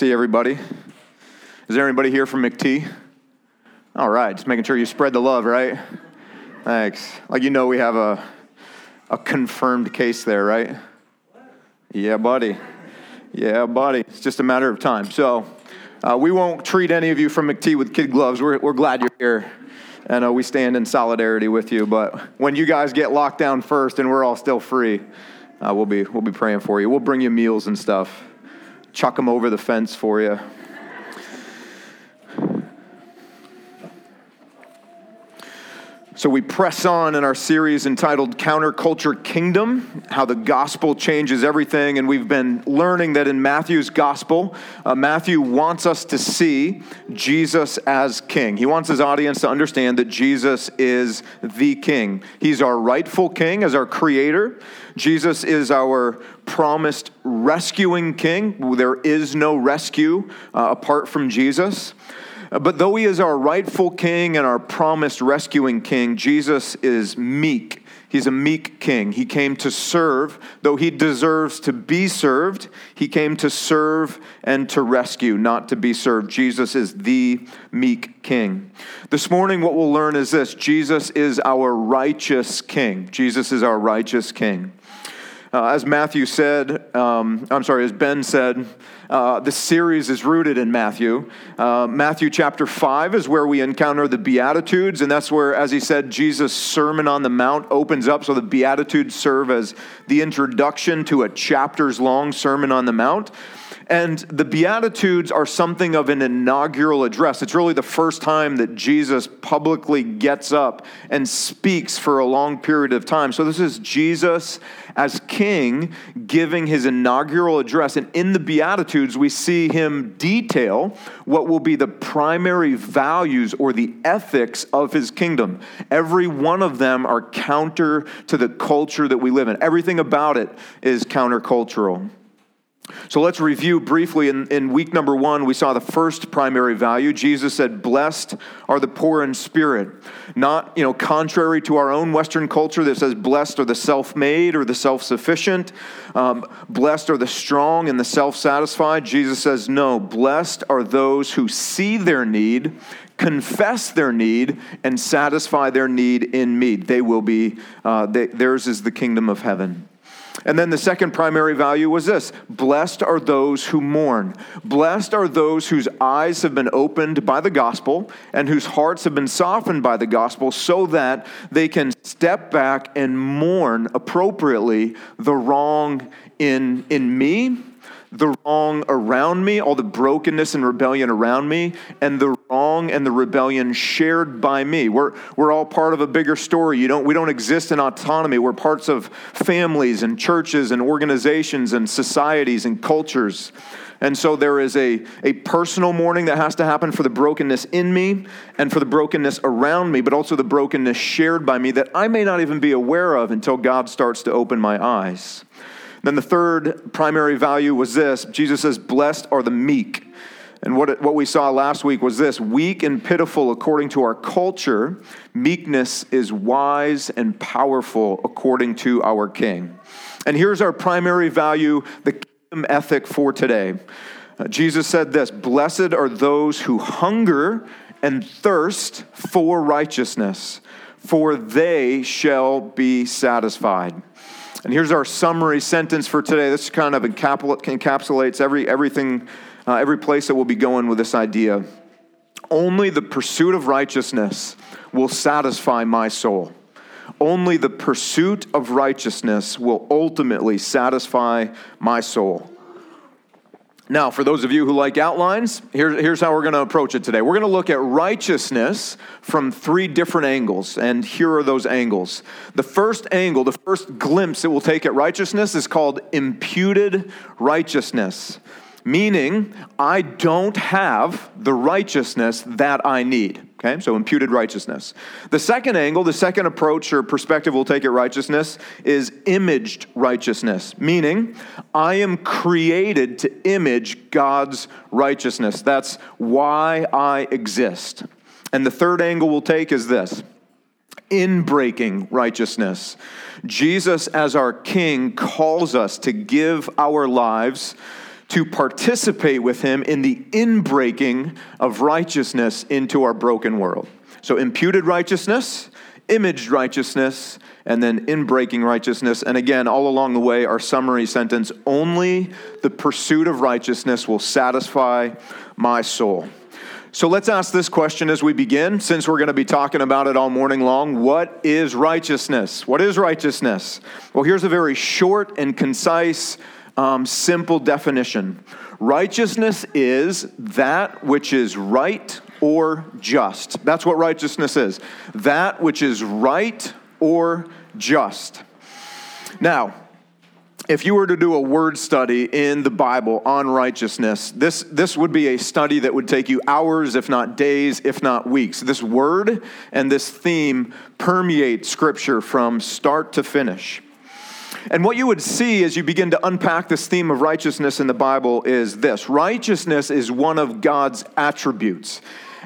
see everybody. Is there anybody here from McT? All right, just making sure you spread the love, right? Thanks. Like you know, we have a, a confirmed case there, right? Yeah, buddy. Yeah, buddy. It's just a matter of time. So, uh, we won't treat any of you from McT with kid gloves. We're, we're glad you're here. And uh, we stand in solidarity with you. But when you guys get locked down first and we're all still free, uh, we'll, be, we'll be praying for you. We'll bring you meals and stuff chuck them over the fence for you. So, we press on in our series entitled Counterculture Kingdom How the Gospel Changes Everything. And we've been learning that in Matthew's Gospel, uh, Matthew wants us to see Jesus as King. He wants his audience to understand that Jesus is the King. He's our rightful King as our Creator. Jesus is our promised rescuing King. There is no rescue uh, apart from Jesus. But though he is our rightful king and our promised rescuing king, Jesus is meek. He's a meek king. He came to serve. Though he deserves to be served, he came to serve and to rescue, not to be served. Jesus is the meek king. This morning, what we'll learn is this Jesus is our righteous king. Jesus is our righteous king. Uh, as Matthew said, um, I'm sorry, as Ben said, uh, the series is rooted in Matthew. Uh, Matthew chapter 5 is where we encounter the Beatitudes, and that's where, as he said, Jesus' Sermon on the Mount opens up. So the Beatitudes serve as the introduction to a chapters long Sermon on the Mount. And the Beatitudes are something of an inaugural address. It's really the first time that Jesus publicly gets up and speaks for a long period of time. So, this is Jesus as king giving his inaugural address. And in the Beatitudes, we see him detail what will be the primary values or the ethics of his kingdom. Every one of them are counter to the culture that we live in, everything about it is countercultural. So let's review briefly. In, in week number one, we saw the first primary value. Jesus said, Blessed are the poor in spirit. Not, you know, contrary to our own Western culture that says, Blessed are the self made or the self sufficient. Um, blessed are the strong and the self satisfied. Jesus says, No, blessed are those who see their need, confess their need, and satisfy their need in me. They will be, uh, they, theirs is the kingdom of heaven. And then the second primary value was this Blessed are those who mourn. Blessed are those whose eyes have been opened by the gospel and whose hearts have been softened by the gospel so that they can step back and mourn appropriately the wrong in, in me the wrong around me, all the brokenness and rebellion around me, and the wrong and the rebellion shared by me. We're, we're all part of a bigger story. You don't, we don't exist in autonomy. We're parts of families and churches and organizations and societies and cultures. And so there is a, a personal mourning that has to happen for the brokenness in me and for the brokenness around me, but also the brokenness shared by me that I may not even be aware of until God starts to open my eyes. Then the third primary value was this Jesus says, Blessed are the meek. And what, what we saw last week was this weak and pitiful according to our culture, meekness is wise and powerful according to our King. And here's our primary value, the kingdom ethic for today. Uh, Jesus said this Blessed are those who hunger and thirst for righteousness, for they shall be satisfied. And here's our summary sentence for today. This kind of encapsulates every, everything, uh, every place that we'll be going with this idea. Only the pursuit of righteousness will satisfy my soul. Only the pursuit of righteousness will ultimately satisfy my soul. Now, for those of you who like outlines, here, here's how we're going to approach it today. We're going to look at righteousness from three different angles, and here are those angles. The first angle, the first glimpse that we'll take at righteousness is called imputed righteousness meaning I don't have the righteousness that I need. Okay, so imputed righteousness. The second angle, the second approach or perspective we'll take at righteousness is imaged righteousness, meaning I am created to image God's righteousness. That's why I exist. And the third angle we'll take is this inbreaking righteousness. Jesus, as our King, calls us to give our lives to participate with him in the inbreaking of righteousness into our broken world. So, imputed righteousness, imaged righteousness, and then inbreaking righteousness. And again, all along the way, our summary sentence only the pursuit of righteousness will satisfy my soul. So let's ask this question as we begin, since we're going to be talking about it all morning long. What is righteousness? What is righteousness? Well, here's a very short and concise um, simple definition righteousness is that which is right or just. That's what righteousness is. That which is right or just. Now, if you were to do a word study in the Bible on righteousness, this, this would be a study that would take you hours, if not days, if not weeks. This word and this theme permeate Scripture from start to finish. And what you would see as you begin to unpack this theme of righteousness in the Bible is this righteousness is one of God's attributes.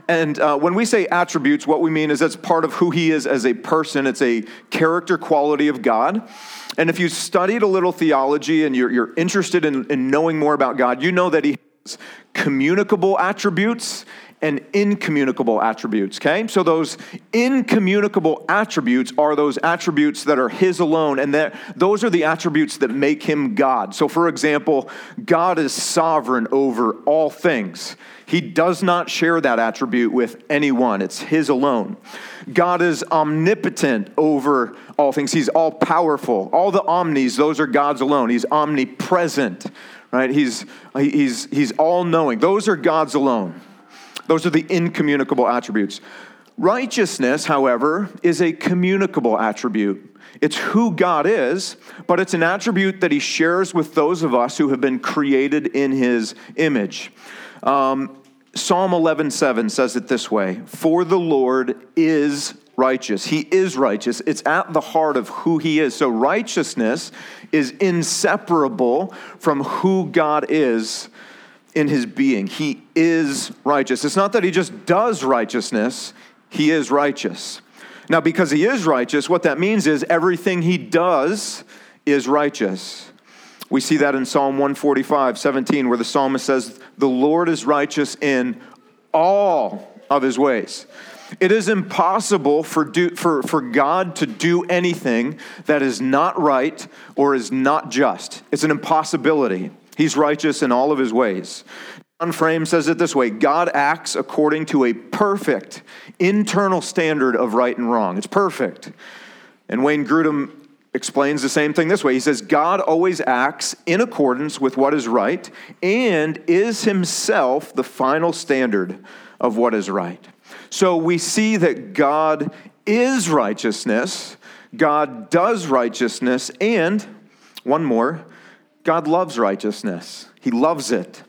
And uh, when we say attributes, what we mean is that's part of who he is as a person. It's a character quality of God. And if you've studied a little theology and you're, you're interested in, in knowing more about God, you know that he has communicable attributes and incommunicable attributes, okay? So those incommunicable attributes are those attributes that are his alone, and that those are the attributes that make him God. So for example, God is sovereign over all things. He does not share that attribute with anyone. It's his alone. God is omnipotent over all things. He's all powerful. All the omnis, those are God's alone. He's omnipresent, right? He's, he's, he's all knowing. Those are God's alone. Those are the incommunicable attributes. Righteousness, however, is a communicable attribute. It's who God is, but it's an attribute that He shares with those of us who have been created in His image. Um, Psalm 11:7 says it this way: "For the Lord is righteous. He is righteous. It's at the heart of who He is. So righteousness is inseparable from who God is in his being. He is righteous. It's not that he just does righteousness, he is righteous. Now, because he is righteous, what that means is everything he does is righteous. We see that in Psalm 145, 17, where the psalmist says, The Lord is righteous in all of his ways. It is impossible for, do, for, for God to do anything that is not right or is not just. It's an impossibility. He's righteous in all of his ways. John Frame says it this way God acts according to a perfect internal standard of right and wrong. It's perfect. And Wayne Grudem explains the same thing this way. He says, God always acts in accordance with what is right and is himself the final standard of what is right. So we see that God is righteousness, God does righteousness, and one more, God loves righteousness. He loves it.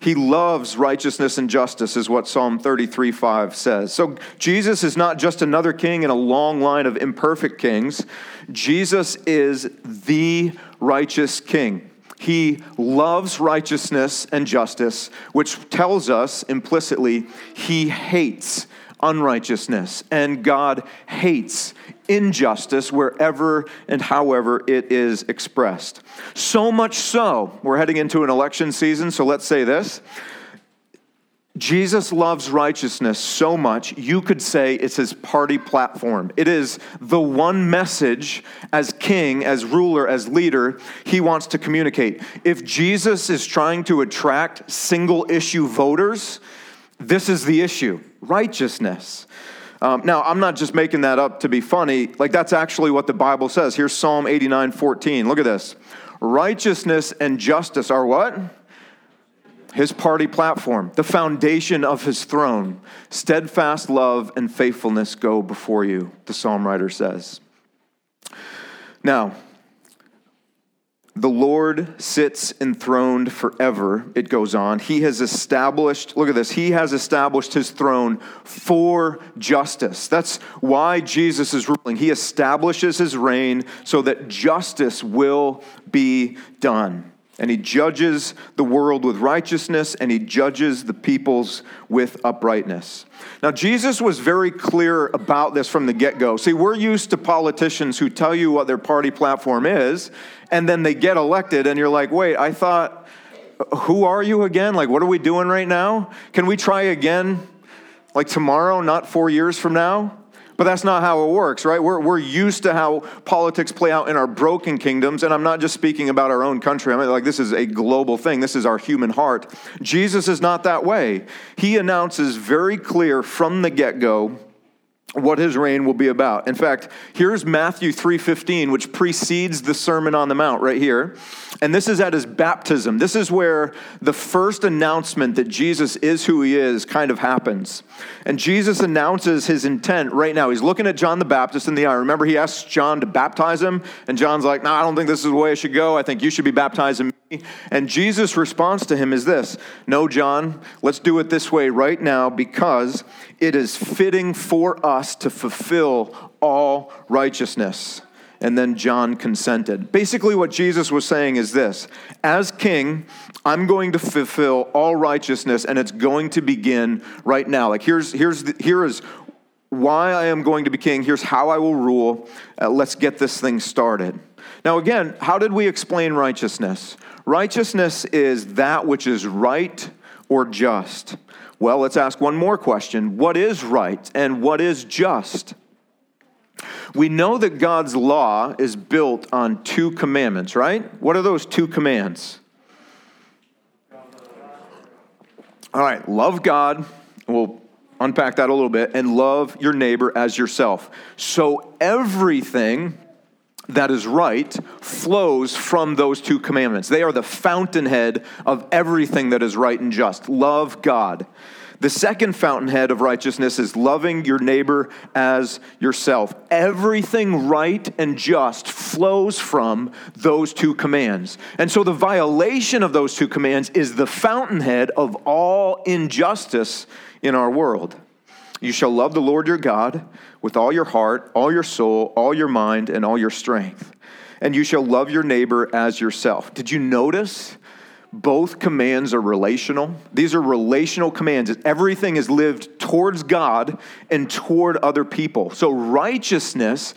He loves righteousness and justice, is what Psalm 33 5 says. So Jesus is not just another king in a long line of imperfect kings. Jesus is the righteous king. He loves righteousness and justice, which tells us implicitly he hates unrighteousness, and God hates injustice wherever and however it is expressed. So much so, we're heading into an election season, so let's say this. Jesus loves righteousness so much, you could say it's his party platform. It is the one message as king, as ruler, as leader, he wants to communicate. If Jesus is trying to attract single issue voters, this is the issue righteousness. Um, now, I'm not just making that up to be funny. Like, that's actually what the Bible says. Here's Psalm 89 14. Look at this. Righteousness and justice are what? His party platform, the foundation of his throne. Steadfast love and faithfulness go before you, the psalm writer says. Now, The Lord sits enthroned forever, it goes on. He has established, look at this, he has established his throne for justice. That's why Jesus is ruling. He establishes his reign so that justice will be done. And he judges the world with righteousness, and he judges the peoples with uprightness. Now, Jesus was very clear about this from the get go. See, we're used to politicians who tell you what their party platform is, and then they get elected, and you're like, wait, I thought, who are you again? Like, what are we doing right now? Can we try again, like tomorrow, not four years from now? But that's not how it works, right? We're, we're used to how politics play out in our broken kingdoms. And I'm not just speaking about our own country. I mean, like, this is a global thing. This is our human heart. Jesus is not that way. He announces very clear from the get go what his reign will be about. In fact, here's Matthew 3:15 which precedes the Sermon on the Mount right here. And this is at his baptism. This is where the first announcement that Jesus is who he is kind of happens. And Jesus announces his intent right now. He's looking at John the Baptist in the eye. Remember he asks John to baptize him and John's like, "No, nah, I don't think this is the way I should go. I think you should be baptizing me." And Jesus' response to him is this, "No, John, let's do it this way right now because it is fitting for us to fulfill all righteousness. And then John consented. Basically, what Jesus was saying is this As king, I'm going to fulfill all righteousness, and it's going to begin right now. Like, here's, here's the, here is why I am going to be king. Here's how I will rule. Uh, let's get this thing started. Now, again, how did we explain righteousness? Righteousness is that which is right or just. Well, let's ask one more question What is right and what is just? We know that God's law is built on two commandments, right? What are those two commands? All right, love God. We'll unpack that a little bit, and love your neighbor as yourself. So everything that is right flows from those two commandments. They are the fountainhead of everything that is right and just. Love God. The second fountainhead of righteousness is loving your neighbor as yourself. Everything right and just flows from those two commands. And so the violation of those two commands is the fountainhead of all injustice in our world. You shall love the Lord your God with all your heart, all your soul, all your mind, and all your strength. And you shall love your neighbor as yourself. Did you notice both commands are relational. These are relational commands. Everything is lived towards God and toward other people. So, righteousness,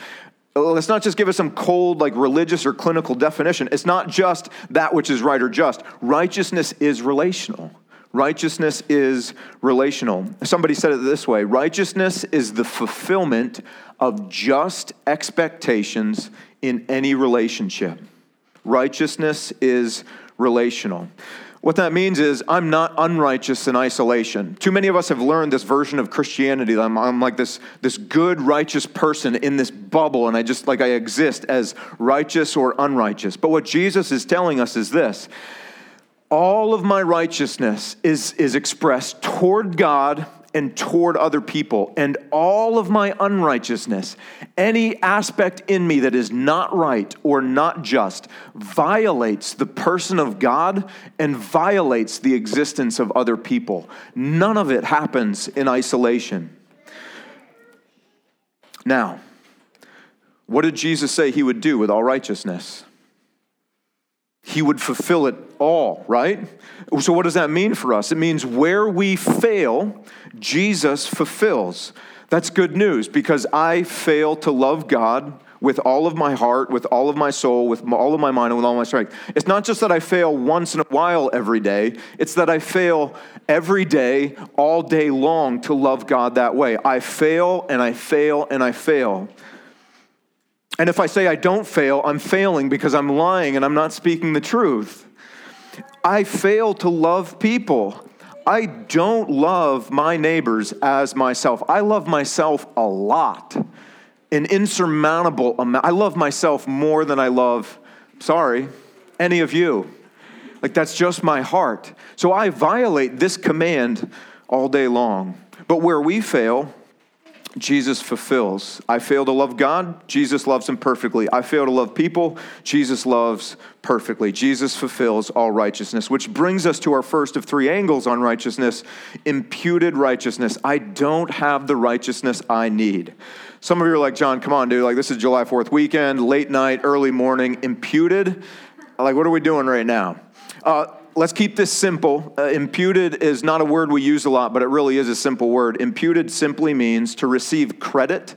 let's not just give us some cold, like religious or clinical definition. It's not just that which is right or just. Righteousness is relational. Righteousness is relational. Somebody said it this way righteousness is the fulfillment of just expectations in any relationship. Righteousness is relational. What that means is I'm not unrighteous in isolation. Too many of us have learned this version of Christianity that I'm, I'm, like this, this good, righteous person in this bubble, and I just like I exist as righteous or unrighteous. But what Jesus is telling us is this all of my righteousness is, is expressed toward God and toward other people, and all of my unrighteousness, any aspect in me that is not right or not just, violates the person of God and violates the existence of other people. None of it happens in isolation. Now, what did Jesus say he would do with all righteousness? He would fulfill it all, right? So, what does that mean for us? It means where we fail, Jesus fulfills. That's good news because I fail to love God with all of my heart, with all of my soul, with all of my mind, and with all my strength. It's not just that I fail once in a while every day, it's that I fail every day, all day long to love God that way. I fail and I fail and I fail. And if I say I don't fail, I'm failing because I'm lying and I'm not speaking the truth. I fail to love people. I don't love my neighbors as myself. I love myself a lot, an insurmountable amount. I love myself more than I love, sorry, any of you. Like that's just my heart. So I violate this command all day long. But where we fail, Jesus fulfills. I fail to love God, Jesus loves him perfectly. I fail to love people, Jesus loves perfectly. Jesus fulfills all righteousness, which brings us to our first of three angles on righteousness imputed righteousness. I don't have the righteousness I need. Some of you are like, John, come on, dude. Like, this is July 4th weekend, late night, early morning, imputed. Like, what are we doing right now? Uh, let's keep this simple. Uh, imputed is not a word we use a lot, but it really is a simple word. Imputed simply means to receive credit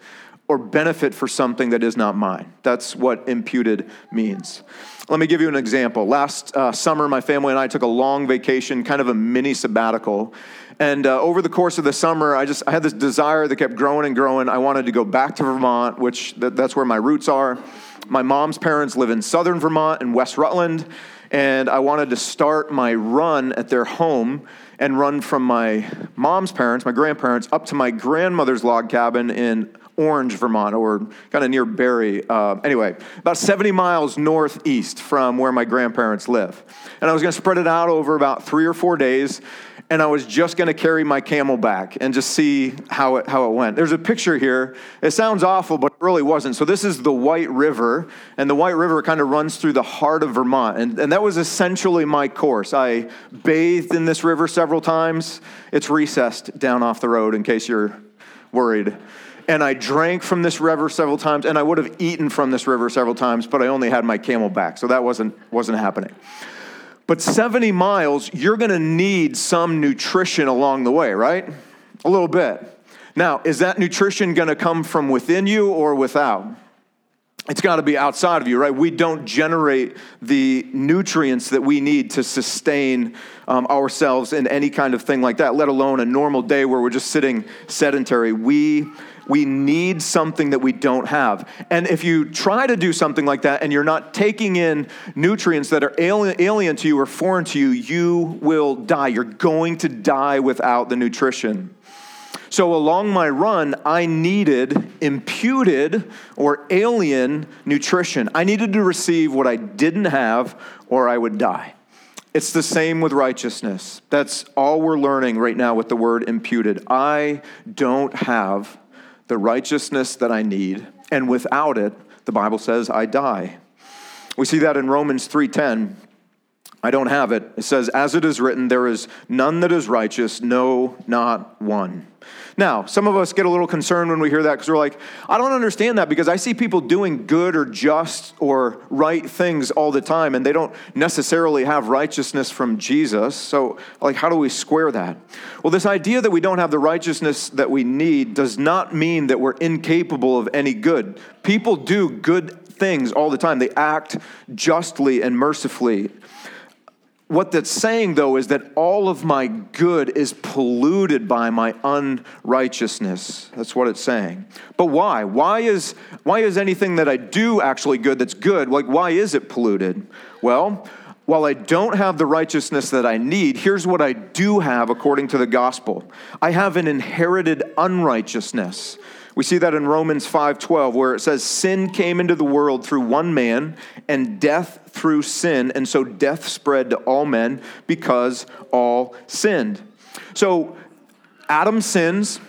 or benefit for something that is not mine. That's what imputed means. Let me give you an example. Last uh, summer, my family and I took a long vacation, kind of a mini sabbatical. And uh, over the course of the summer, I just I had this desire that kept growing and growing. I wanted to go back to Vermont, which th- that's where my roots are. My mom's parents live in southern Vermont in West Rutland and I wanted to start my run at their home and run from my mom's parents, my grandparents, up to my grandmother's log cabin in Orange, Vermont, or kind of near Barre. Uh, anyway, about 70 miles northeast from where my grandparents live. And I was going to spread it out over about three or four days and I was just going to carry my CamelBak and just see how it, how it went. There's a picture here. It sounds awful, but it really wasn't. So, this is the White River, and the White River kind of runs through the heart of Vermont. And, and that was essentially my course. I bathed in this river several times. It's recessed down off the road in case you're worried. And I drank from this river several times, and I would have eaten from this river several times, but I only had my CamelBak, so that wasn't, wasn't happening. But 70 miles, you're going to need some nutrition along the way, right? A little bit. Now, is that nutrition going to come from within you or without? It's got to be outside of you, right? We don't generate the nutrients that we need to sustain um, ourselves in any kind of thing like that, let alone a normal day where we're just sitting sedentary. We we need something that we don't have. And if you try to do something like that and you're not taking in nutrients that are alien, alien to you or foreign to you, you will die. You're going to die without the nutrition. So, along my run, I needed imputed or alien nutrition. I needed to receive what I didn't have, or I would die. It's the same with righteousness. That's all we're learning right now with the word imputed. I don't have the righteousness that I need, and without it, the Bible says, I die. We see that in Romans 3:10. I don't have it. It says, As it is written, there is none that is righteous, no, not one. Now, some of us get a little concerned when we hear that because we're like, I don't understand that because I see people doing good or just or right things all the time and they don't necessarily have righteousness from Jesus. So, like, how do we square that? Well, this idea that we don't have the righteousness that we need does not mean that we're incapable of any good. People do good things all the time, they act justly and mercifully what that's saying, though, is that all of my good is polluted by my unrighteousness. That's what it's saying. But why? Why is, why is anything that I do actually good that's good? Like, why is it polluted? Well, while I don't have the righteousness that I need, here's what I do have according to the gospel I have an inherited unrighteousness. We see that in Romans 5:12 where it says sin came into the world through one man and death through sin and so death spread to all men because all sinned. So Adam sins,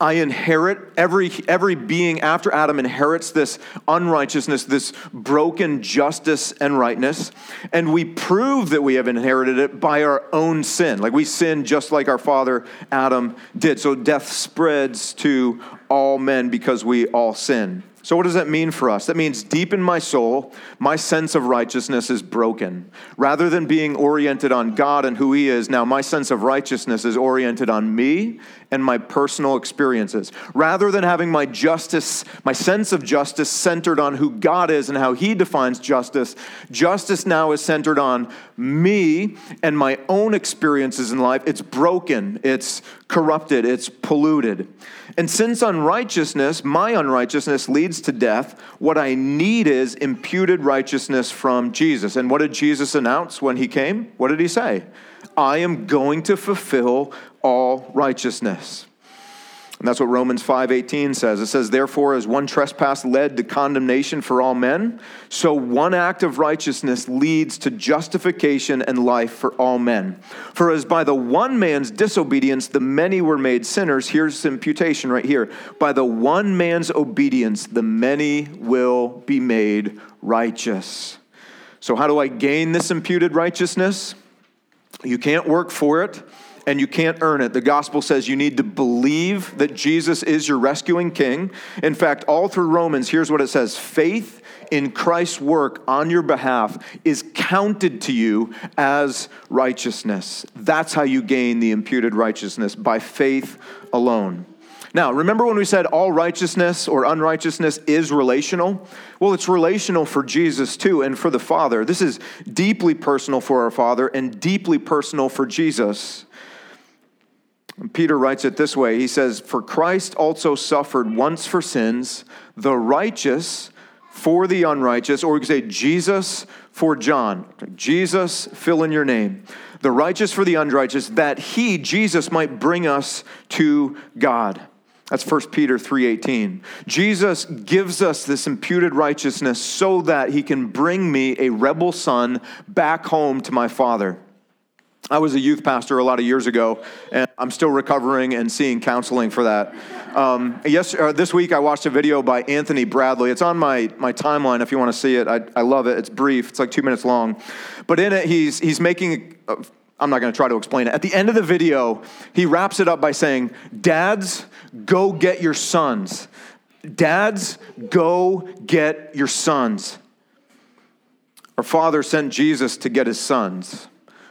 I inherit, every, every being after Adam inherits this unrighteousness, this broken justice and rightness. And we prove that we have inherited it by our own sin. Like we sin just like our father Adam did. So death spreads to all men because we all sin. So, what does that mean for us? That means deep in my soul, my sense of righteousness is broken. Rather than being oriented on God and who He is, now my sense of righteousness is oriented on me and my personal experiences. Rather than having my justice, my sense of justice centered on who God is and how He defines justice, justice now is centered on me and my own experiences in life. It's broken, it's corrupted, it's polluted. And since unrighteousness, my unrighteousness, leads to death, what I need is imputed righteousness from Jesus. And what did Jesus announce when he came? What did he say? I am going to fulfill all righteousness. And that's what Romans 5:18 says. It says, "Therefore as one trespass led to condemnation for all men, so one act of righteousness leads to justification and life for all men. For as by the one man's disobedience the many were made sinners, here's imputation right here. By the one man's obedience the many will be made righteous." So how do I gain this imputed righteousness? You can't work for it and you can't earn it. The gospel says you need to believe that Jesus is your rescuing king. In fact, all through Romans, here's what it says faith in Christ's work on your behalf is counted to you as righteousness. That's how you gain the imputed righteousness by faith alone. Now, remember when we said all righteousness or unrighteousness is relational? Well, it's relational for Jesus too and for the Father. This is deeply personal for our Father and deeply personal for Jesus. Peter writes it this way He says, For Christ also suffered once for sins, the righteous for the unrighteous, or we could say Jesus for John. Jesus, fill in your name. The righteous for the unrighteous, that he, Jesus, might bring us to God. That's 1 Peter 3:18. Jesus gives us this imputed righteousness so that he can bring me a rebel son back home to my father. I was a youth pastor a lot of years ago, and I'm still recovering and seeing counseling for that. Um, yes, uh, this week I watched a video by Anthony Bradley. It's on my, my timeline if you want to see it. I, I love it. It's brief, it's like two minutes long. But in it, he's, he's making, uh, I'm not going to try to explain it. At the end of the video, he wraps it up by saying, Dads, go get your sons. Dads, go get your sons. Our father sent Jesus to get his sons.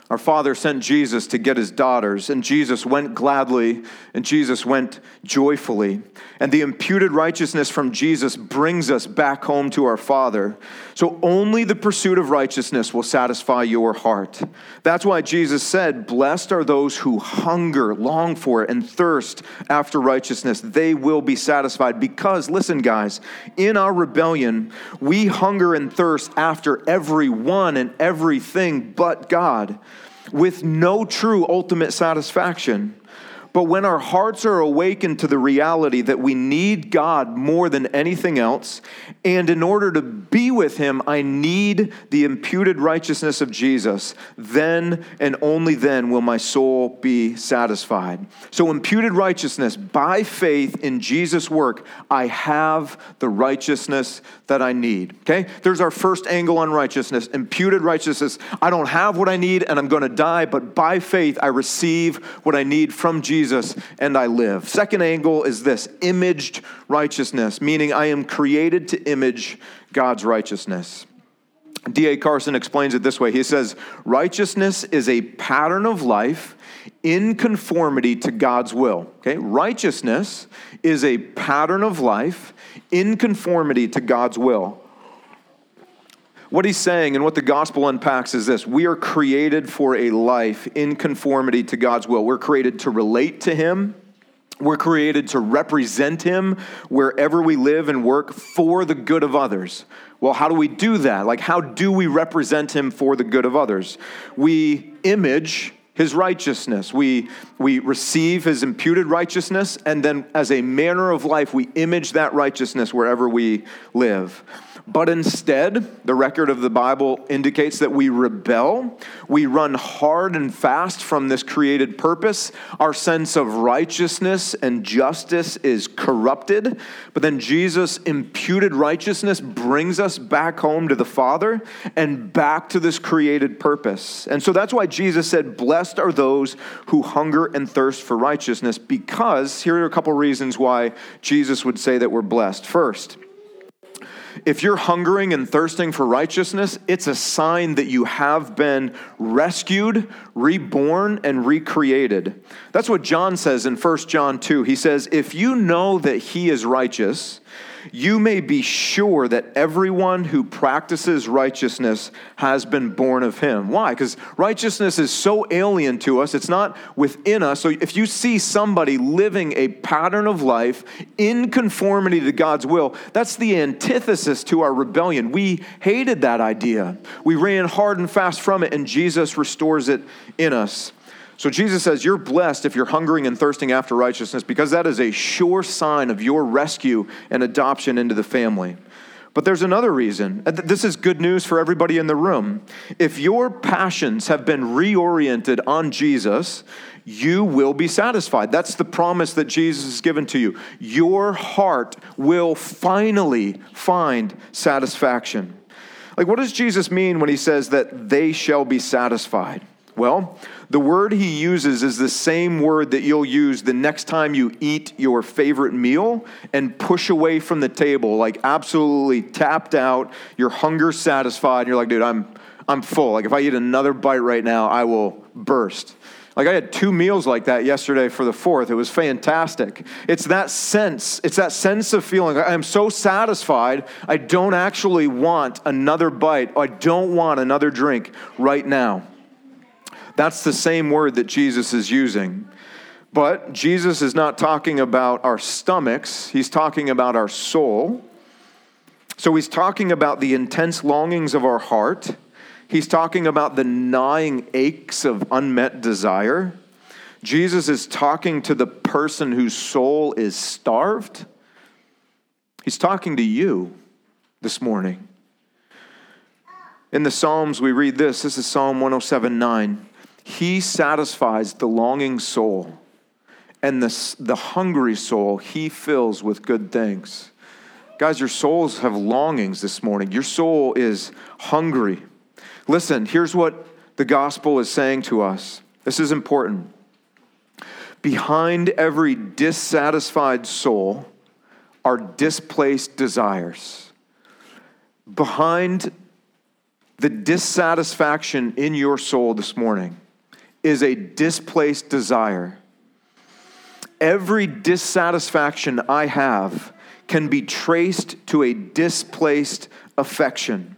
Our Father sent Jesus to get his daughters, and Jesus went gladly, and Jesus went joyfully. And the imputed righteousness from Jesus brings us back home to our Father. So only the pursuit of righteousness will satisfy your heart. That's why Jesus said, Blessed are those who hunger, long for and thirst after righteousness. They will be satisfied. Because, listen, guys, in our rebellion, we hunger and thirst after everyone and everything but God with no true ultimate satisfaction. But when our hearts are awakened to the reality that we need God more than anything else, and in order to be with Him, I need the imputed righteousness of Jesus, then and only then will my soul be satisfied. So, imputed righteousness by faith in Jesus' work, I have the righteousness that I need. Okay? There's our first angle on righteousness imputed righteousness. I don't have what I need and I'm going to die, but by faith, I receive what I need from Jesus and I live. Second angle is this imaged righteousness, meaning I am created to image God's righteousness. D.A. Carson explains it this way He says, Righteousness is a pattern of life in conformity to God's will. Okay, righteousness is a pattern of life in conformity to God's will. What he's saying and what the gospel unpacks is this we are created for a life in conformity to God's will. We're created to relate to Him. We're created to represent Him wherever we live and work for the good of others. Well, how do we do that? Like, how do we represent Him for the good of others? We image his righteousness. We, we receive his imputed righteousness, and then as a manner of life, we image that righteousness wherever we live. But instead, the record of the Bible indicates that we rebel. We run hard and fast from this created purpose. Our sense of righteousness and justice is corrupted. But then Jesus' imputed righteousness brings us back home to the Father and back to this created purpose. And so that's why Jesus said, Blessed are those who hunger and thirst for righteousness, because here are a couple reasons why Jesus would say that we're blessed. First, if you're hungering and thirsting for righteousness, it's a sign that you have been rescued, reborn, and recreated. That's what John says in 1 John 2. He says, If you know that he is righteous, you may be sure that everyone who practices righteousness has been born of him. Why? Because righteousness is so alien to us, it's not within us. So if you see somebody living a pattern of life in conformity to God's will, that's the antithesis to our rebellion. We hated that idea, we ran hard and fast from it, and Jesus restores it in us. So Jesus says, You're blessed if you're hungering and thirsting after righteousness, because that is a sure sign of your rescue and adoption into the family. But there's another reason. Uh, this is good news for everybody in the room. If your passions have been reoriented on Jesus, you will be satisfied. That's the promise that Jesus has given to you. Your heart will finally find satisfaction. Like, what does Jesus mean when he says that they shall be satisfied? Well, the word he uses is the same word that you'll use the next time you eat your favorite meal and push away from the table, like absolutely tapped out, your hunger satisfied, and you're like, dude, I'm, I'm full. Like, if I eat another bite right now, I will burst. Like I had two meals like that yesterday for the fourth. It was fantastic. It's that sense, it's that sense of feeling I am so satisfied, I don't actually want another bite. I don't want another drink right now. That's the same word that Jesus is using. But Jesus is not talking about our stomachs, he's talking about our soul. So he's talking about the intense longings of our heart. He's talking about the gnawing aches of unmet desire. Jesus is talking to the person whose soul is starved. He's talking to you this morning. In the Psalms, we read this. This is Psalm 107 9. He satisfies the longing soul, and the, the hungry soul he fills with good things. Guys, your souls have longings this morning. Your soul is hungry. Listen, here's what the gospel is saying to us. This is important. Behind every dissatisfied soul are displaced desires. Behind the dissatisfaction in your soul this morning is a displaced desire. Every dissatisfaction I have can be traced to a displaced affection.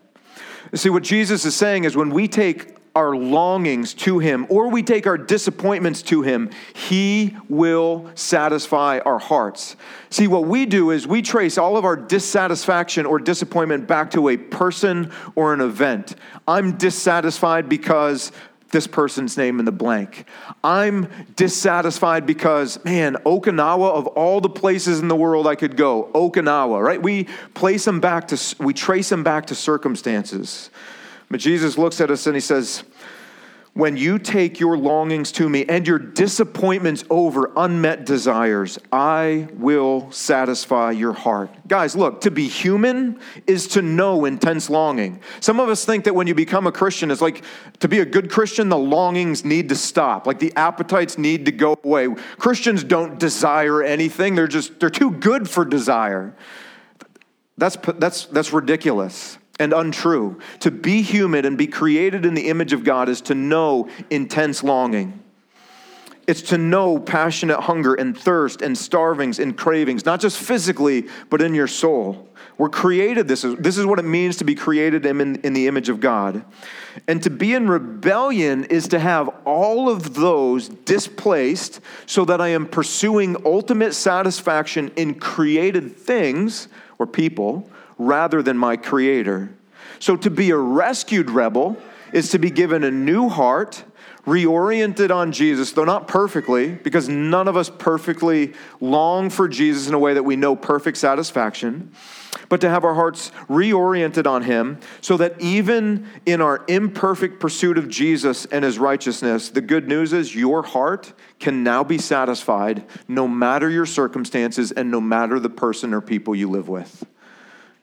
See, what Jesus is saying is when we take our longings to Him or we take our disappointments to Him, He will satisfy our hearts. See, what we do is we trace all of our dissatisfaction or disappointment back to a person or an event. I'm dissatisfied because this person's name in the blank. I'm dissatisfied because, man, Okinawa, of all the places in the world I could go, Okinawa, right? We place them back to, we trace them back to circumstances. But Jesus looks at us and he says, when you take your longings to me and your disappointments over unmet desires, I will satisfy your heart. Guys, look, to be human is to know intense longing. Some of us think that when you become a Christian, it's like to be a good Christian, the longings need to stop, like the appetites need to go away. Christians don't desire anything, they're just, they're too good for desire. That's, that's, that's ridiculous and untrue. To be human and be created in the image of God is to know intense longing. It's to know passionate hunger and thirst and starvings and cravings, not just physically, but in your soul. We're created this. Is, this is what it means to be created in, in the image of God. And to be in rebellion is to have all of those displaced so that I am pursuing ultimate satisfaction in created things or people rather than my creator. So to be a rescued rebel is to be given a new heart, reoriented on Jesus, though not perfectly, because none of us perfectly long for Jesus in a way that we know perfect satisfaction, but to have our hearts reoriented on Him so that even in our imperfect pursuit of Jesus and His righteousness, the good news is your heart can now be satisfied no matter your circumstances and no matter the person or people you live with.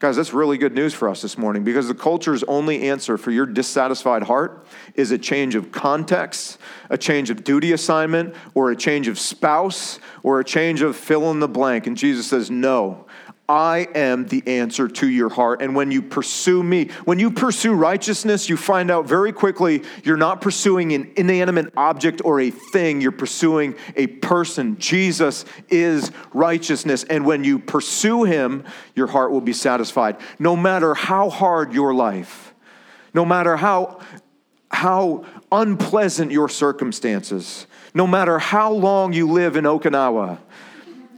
Guys, that's really good news for us this morning because the culture's only answer for your dissatisfied heart is a change of context, a change of duty assignment, or a change of spouse, or a change of fill in the blank. And Jesus says, No, I am the answer to your heart. And when you pursue me, when you pursue righteousness, you find out very quickly you're not pursuing an inanimate object or a thing, you're pursuing a person. Jesus is righteousness. And when you pursue him, your heart will be satisfied. No matter how hard your life, no matter how, how unpleasant your circumstances, no matter how long you live in Okinawa,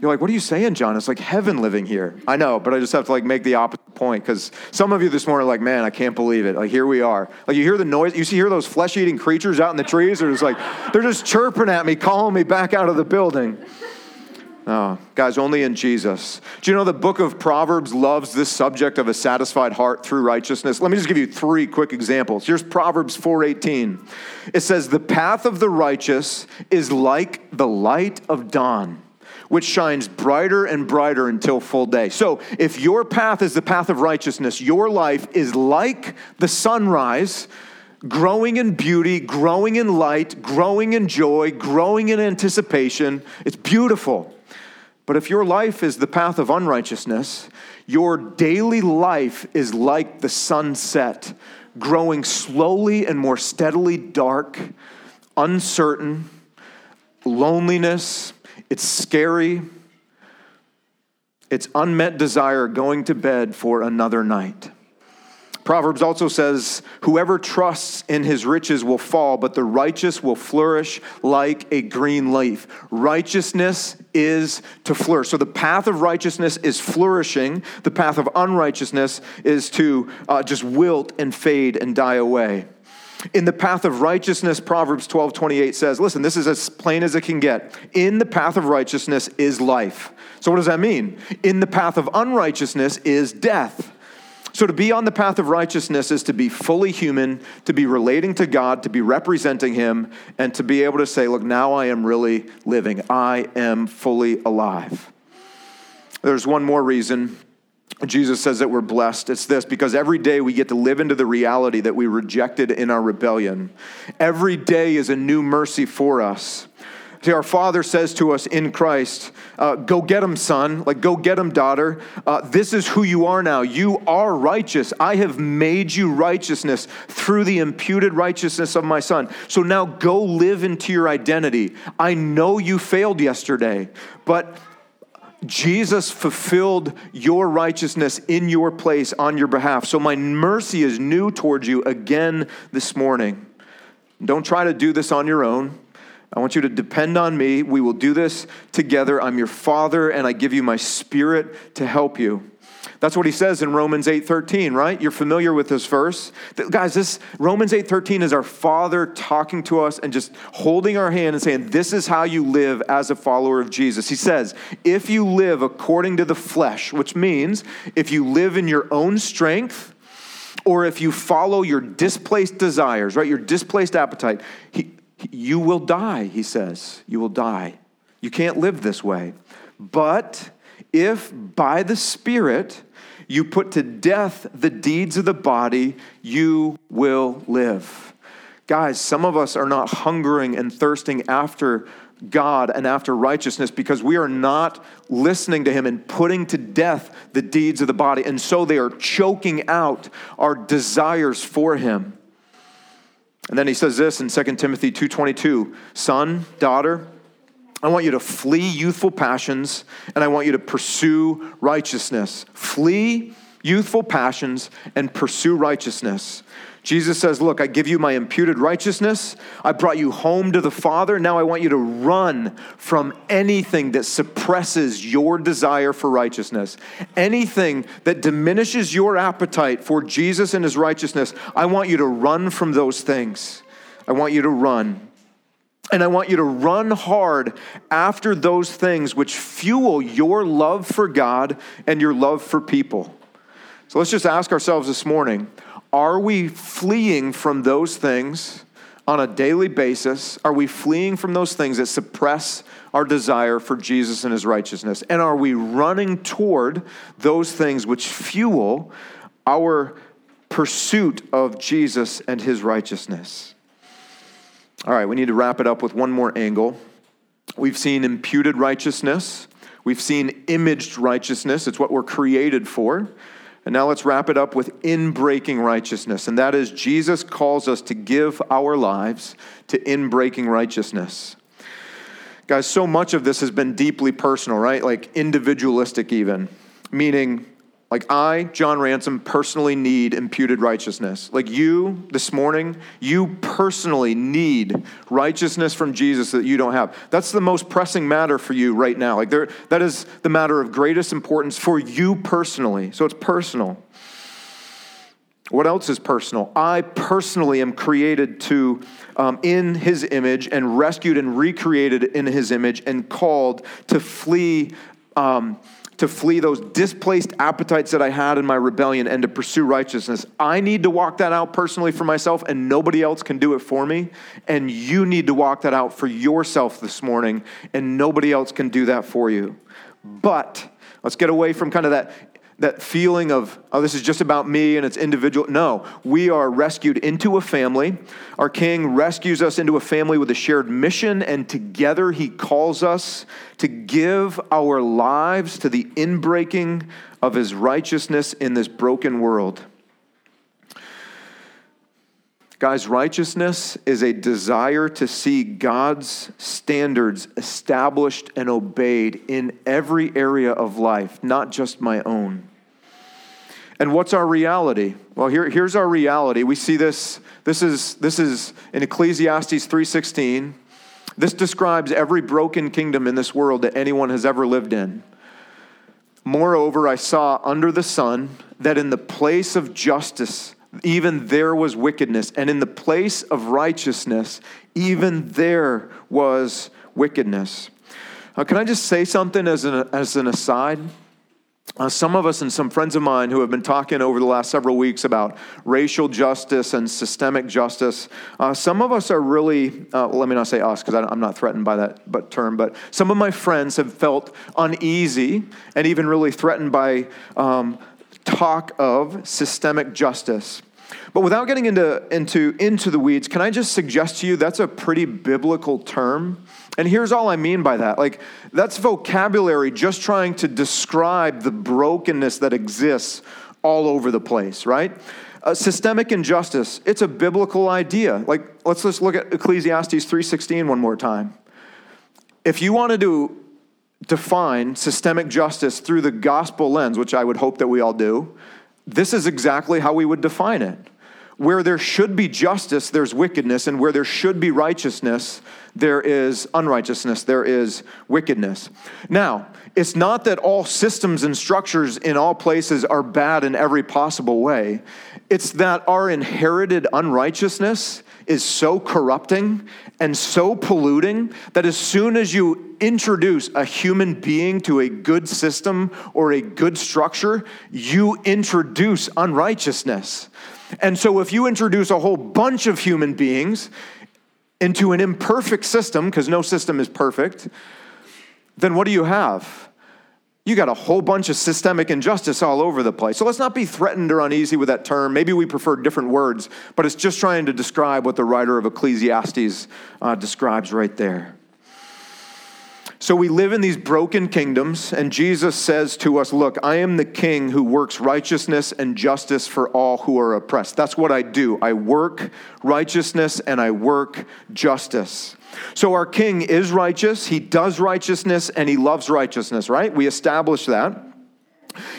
You're like, what are you saying, John? It's like heaven living here. I know, but I just have to like make the opposite point because some of you this morning are like, man, I can't believe it. Like here we are. Like you hear the noise, you see hear those flesh-eating creatures out in the trees, or it's like they're just chirping at me, calling me back out of the building. Oh, guys, only in Jesus. Do you know the book of Proverbs loves this subject of a satisfied heart through righteousness? Let me just give you three quick examples. Here's Proverbs 4:18. It says, "The path of the righteous is like the light of dawn." Which shines brighter and brighter until full day. So, if your path is the path of righteousness, your life is like the sunrise growing in beauty, growing in light, growing in joy, growing in anticipation. It's beautiful. But if your life is the path of unrighteousness, your daily life is like the sunset, growing slowly and more steadily dark, uncertain, loneliness. It's scary. It's unmet desire going to bed for another night. Proverbs also says, Whoever trusts in his riches will fall, but the righteous will flourish like a green leaf. Righteousness is to flourish. So the path of righteousness is flourishing, the path of unrighteousness is to uh, just wilt and fade and die away. In the path of righteousness, Proverbs 12 28 says, Listen, this is as plain as it can get. In the path of righteousness is life. So, what does that mean? In the path of unrighteousness is death. So, to be on the path of righteousness is to be fully human, to be relating to God, to be representing Him, and to be able to say, Look, now I am really living. I am fully alive. There's one more reason Jesus says that we're blessed. It's this because every day we get to live into the reality that we rejected in our rebellion. Every day is a new mercy for us. See, our Father says to us in Christ, uh, Go get him, son. Like, go get him, daughter. Uh, this is who you are now. You are righteous. I have made you righteousness through the imputed righteousness of my son. So now go live into your identity. I know you failed yesterday, but Jesus fulfilled your righteousness in your place on your behalf. So my mercy is new towards you again this morning. Don't try to do this on your own. I want you to depend on me. We will do this together. I'm your father, and I give you my spirit to help you. That's what he says in Romans 8:13, right? You're familiar with this verse. Guys, this Romans 8:13 is our Father talking to us and just holding our hand and saying, "This is how you live as a follower of Jesus." He says, "If you live according to the flesh, which means if you live in your own strength, or if you follow your displaced desires, right? Your displaced appetite, he, you will die, he says. You will die. You can't live this way. But if by the Spirit you put to death the deeds of the body, you will live. Guys, some of us are not hungering and thirsting after God and after righteousness because we are not listening to Him and putting to death the deeds of the body. And so they are choking out our desires for Him. And then he says this in 2 Timothy 2:22, "Son, daughter, I want you to flee youthful passions and I want you to pursue righteousness. Flee youthful passions and pursue righteousness. Jesus says, Look, I give you my imputed righteousness. I brought you home to the Father. Now I want you to run from anything that suppresses your desire for righteousness, anything that diminishes your appetite for Jesus and his righteousness. I want you to run from those things. I want you to run. And I want you to run hard after those things which fuel your love for God and your love for people. So let's just ask ourselves this morning are we fleeing from those things on a daily basis? Are we fleeing from those things that suppress our desire for Jesus and his righteousness? And are we running toward those things which fuel our pursuit of Jesus and his righteousness? All right, we need to wrap it up with one more angle. We've seen imputed righteousness, we've seen imaged righteousness. It's what we're created for. And now let's wrap it up with inbreaking righteousness. And that is, Jesus calls us to give our lives to inbreaking righteousness. Guys, so much of this has been deeply personal, right? Like individualistic, even. Meaning, Like, I, John Ransom, personally need imputed righteousness. Like, you this morning, you personally need righteousness from Jesus that you don't have. That's the most pressing matter for you right now. Like, there, that is the matter of greatest importance for you personally. So it's personal. What else is personal? I personally am created to um, in his image and rescued and recreated in his image and called to flee um, to flee those displaced appetites that I had in my rebellion and to pursue righteousness. I need to walk that out personally for myself, and nobody else can do it for me. And you need to walk that out for yourself this morning, and nobody else can do that for you. But let's get away from kind of that that feeling of, oh, this is just about me and it's individual. No, we are rescued into a family. Our King rescues us into a family with a shared mission, and together he calls us to give our lives to the inbreaking of his righteousness in this broken world. Guys, righteousness is a desire to see God's standards established and obeyed in every area of life, not just my own. And what's our reality? Well, here, here's our reality. We see this, this is, this is in Ecclesiastes 3.16. This describes every broken kingdom in this world that anyone has ever lived in. Moreover, I saw under the sun that in the place of justice, even there was wickedness, and in the place of righteousness, even there was wickedness. Uh, can I just say something as an, as an aside? Uh, some of us and some friends of mine who have been talking over the last several weeks about racial justice and systemic justice, uh, some of us are really, uh, let me not say us because I'm not threatened by that but term, but some of my friends have felt uneasy and even really threatened by um, talk of systemic justice. But without getting into, into, into the weeds, can I just suggest to you that's a pretty biblical term? And here's all I mean by that. Like, that's vocabulary just trying to describe the brokenness that exists all over the place, right? Uh, systemic injustice, it's a biblical idea. Like, let's just look at Ecclesiastes 3.16 one more time. If you wanted to define systemic justice through the gospel lens, which I would hope that we all do, this is exactly how we would define it. Where there should be justice, there's wickedness, and where there should be righteousness, there is unrighteousness, there is wickedness. Now, it's not that all systems and structures in all places are bad in every possible way. It's that our inherited unrighteousness is so corrupting and so polluting that as soon as you introduce a human being to a good system or a good structure, you introduce unrighteousness. And so, if you introduce a whole bunch of human beings into an imperfect system, because no system is perfect, then what do you have? You got a whole bunch of systemic injustice all over the place. So let's not be threatened or uneasy with that term. Maybe we prefer different words, but it's just trying to describe what the writer of Ecclesiastes uh, describes right there. So we live in these broken kingdoms, and Jesus says to us, Look, I am the king who works righteousness and justice for all who are oppressed. That's what I do. I work righteousness and I work justice. So our king is righteous, he does righteousness, and he loves righteousness, right? We establish that.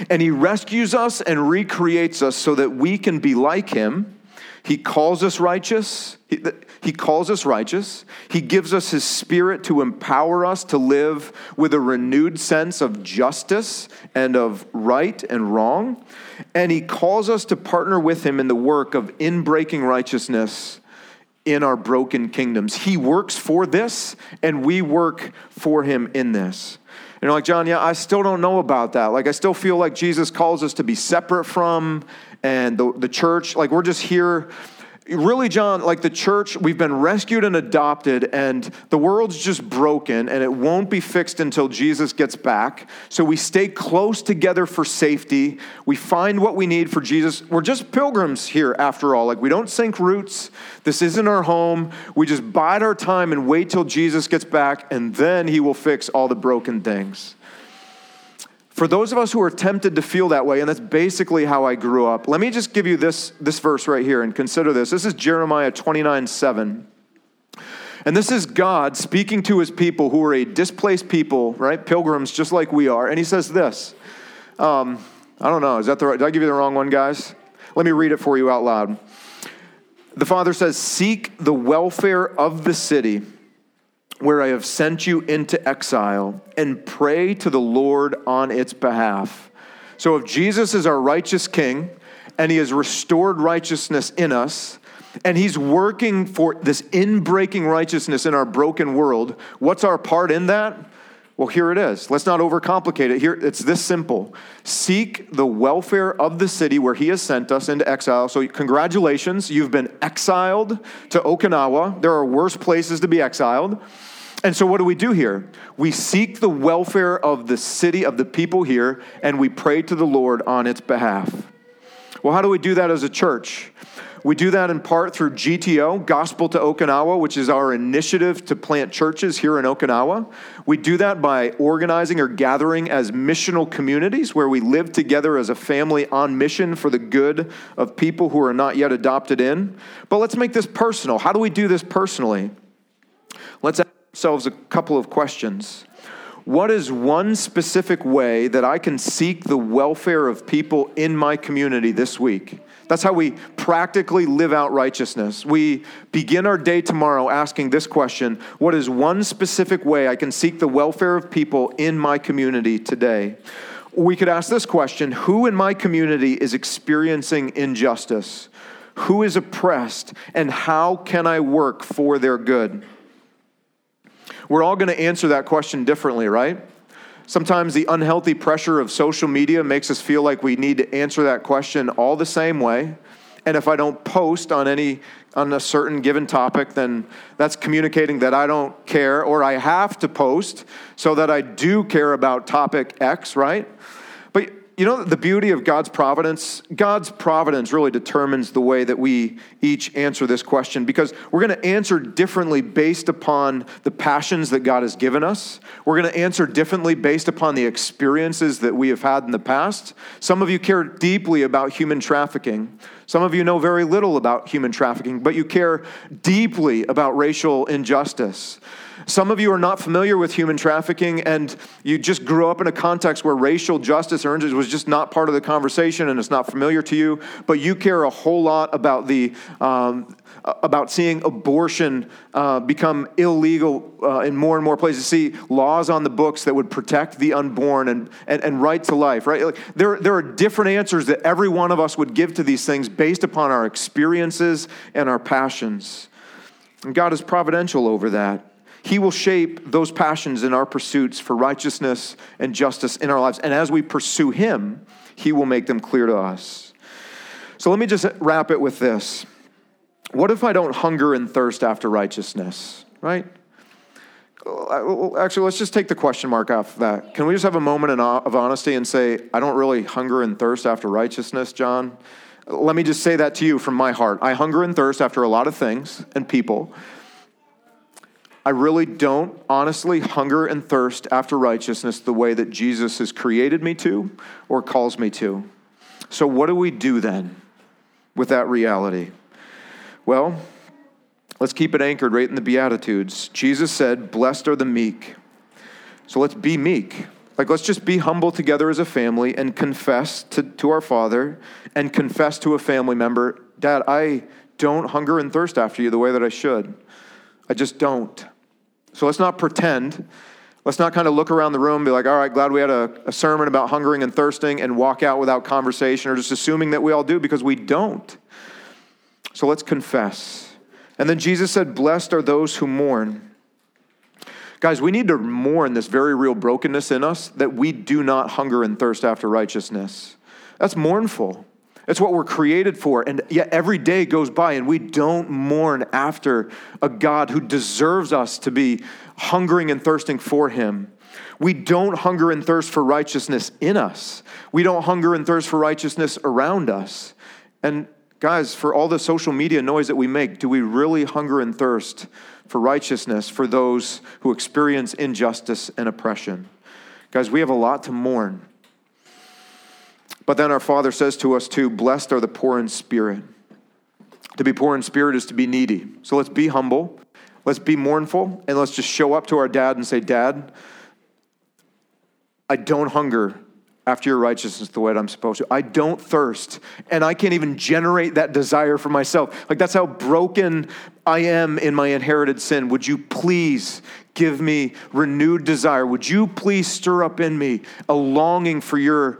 And he rescues us and recreates us so that we can be like him. He calls us righteous. He, he calls us righteous. He gives us His Spirit to empower us to live with a renewed sense of justice and of right and wrong. And He calls us to partner with Him in the work of inbreaking righteousness in our broken kingdoms. He works for this, and we work for Him in this. And you're like, John, yeah, I still don't know about that. Like, I still feel like Jesus calls us to be separate from, and the, the church, like, we're just here really, John, like the church, we've been rescued and adopted, and the world's just broken, and it won't be fixed until Jesus gets back. So we stay close together for safety. We find what we need for Jesus. We're just pilgrims here, after all. Like, we don't sink roots. This isn't our home. We just bide our time and wait till Jesus gets back, and then he will fix all the broken things. For those of us who are tempted to feel that way, and that's basically how I grew up, let me just give you this, this verse right here and consider this. This is Jeremiah 29 7. And this is God speaking to his people who are a displaced people, right? Pilgrims, just like we are. And he says this um, I don't know. Is that the right? Did I give you the wrong one, guys? Let me read it for you out loud. The Father says, Seek the welfare of the city where I have sent you into exile and pray to the Lord on its behalf. So if Jesus is our righteous king and he has restored righteousness in us, and he's working for this inbreaking righteousness in our broken world, what's our part in that? Well, here it is. Let's not overcomplicate it. Here it's this simple. Seek the welfare of the city where he has sent us into exile. So congratulations, you've been exiled to Okinawa. There are worse places to be exiled. And so what do we do here? We seek the welfare of the city of the people here and we pray to the Lord on its behalf. Well, how do we do that as a church? We do that in part through GTO, Gospel to Okinawa, which is our initiative to plant churches here in Okinawa. We do that by organizing or gathering as missional communities where we live together as a family on mission for the good of people who are not yet adopted in. But let's make this personal. How do we do this personally? Let's ask ourselves a couple of questions. What is one specific way that I can seek the welfare of people in my community this week? That's how we practically live out righteousness. We begin our day tomorrow asking this question What is one specific way I can seek the welfare of people in my community today? We could ask this question Who in my community is experiencing injustice? Who is oppressed? And how can I work for their good? We're all going to answer that question differently, right? Sometimes the unhealthy pressure of social media makes us feel like we need to answer that question all the same way. And if I don't post on any on a certain given topic, then that's communicating that I don't care or I have to post so that I do care about topic X, right? You know the beauty of God's providence? God's providence really determines the way that we each answer this question because we're going to answer differently based upon the passions that God has given us. We're going to answer differently based upon the experiences that we have had in the past. Some of you care deeply about human trafficking. Some of you know very little about human trafficking, but you care deeply about racial injustice. Some of you are not familiar with human trafficking and you just grew up in a context where racial justice or injustice was just not part of the conversation and it's not familiar to you, but you care a whole lot about the. Um, about seeing abortion uh, become illegal uh, in more and more places, see laws on the books that would protect the unborn and, and, and right to life, right? Like there, there are different answers that every one of us would give to these things based upon our experiences and our passions. And God is providential over that. He will shape those passions in our pursuits for righteousness and justice in our lives. And as we pursue Him, He will make them clear to us. So let me just wrap it with this. What if I don't hunger and thirst after righteousness, right? Actually, let's just take the question mark off that. Can we just have a moment of honesty and say, I don't really hunger and thirst after righteousness, John? Let me just say that to you from my heart. I hunger and thirst after a lot of things and people, I really don't honestly hunger and thirst after righteousness the way that Jesus has created me to or calls me to. So, what do we do then with that reality? Well, let's keep it anchored right in the Beatitudes. Jesus said, Blessed are the meek. So, let's be meek. Like, let's just be humble together as a family and confess to, to our Father and confess to a family member Dad, I don't hunger and thirst after you the way that I should. I just don't. So let's not pretend. Let's not kind of look around the room and be like, all right, glad we had a, a, sermon about hungering and thirsting and walk out without conversation or just assuming that we all do because we don't. So let's confess. And then Jesus said, Blessed are those who mourn. Guys, we need to mourn this very real brokenness in us that we do not hunger and thirst after righteousness. That's mournful. It's what we're created for. And yet every day goes by and we don't mourn after a God who deserves us to be hungering and thirsting for him. We don't hunger and thirst for righteousness in us. We don't hunger and thirst for righteousness around us. And guys, for all the social media noise that we make, do we really hunger and thirst for righteousness for those who experience injustice and oppression? Guys, we have a lot to mourn. But then our Father says to us, too, blessed are the poor in spirit. To be poor in spirit is to be needy. So let's be humble, let's be mournful, and let's just show up to our dad and say, Dad, I don't hunger after your righteousness the way I'm supposed to. I don't thirst, and I can't even generate that desire for myself. Like that's how broken I am in my inherited sin. Would you please give me renewed desire? Would you please stir up in me a longing for your,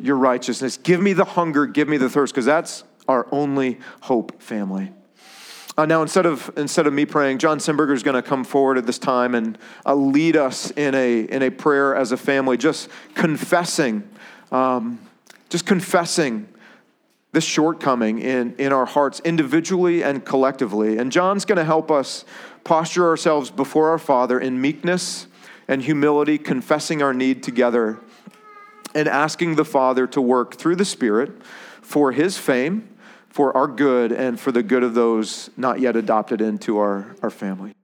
your righteousness? Give me the hunger, give me the thirst, because that's our only hope, family. Uh, now, instead of, instead of me praying, John Simberger is going to come forward at this time and uh, lead us in a, in a prayer as a family, just confessing, um, just confessing this shortcoming in, in our hearts individually and collectively. And John's going to help us posture ourselves before our Father in meekness and humility, confessing our need together and asking the Father to work through the Spirit for his fame for our good and for the good of those not yet adopted into our, our family.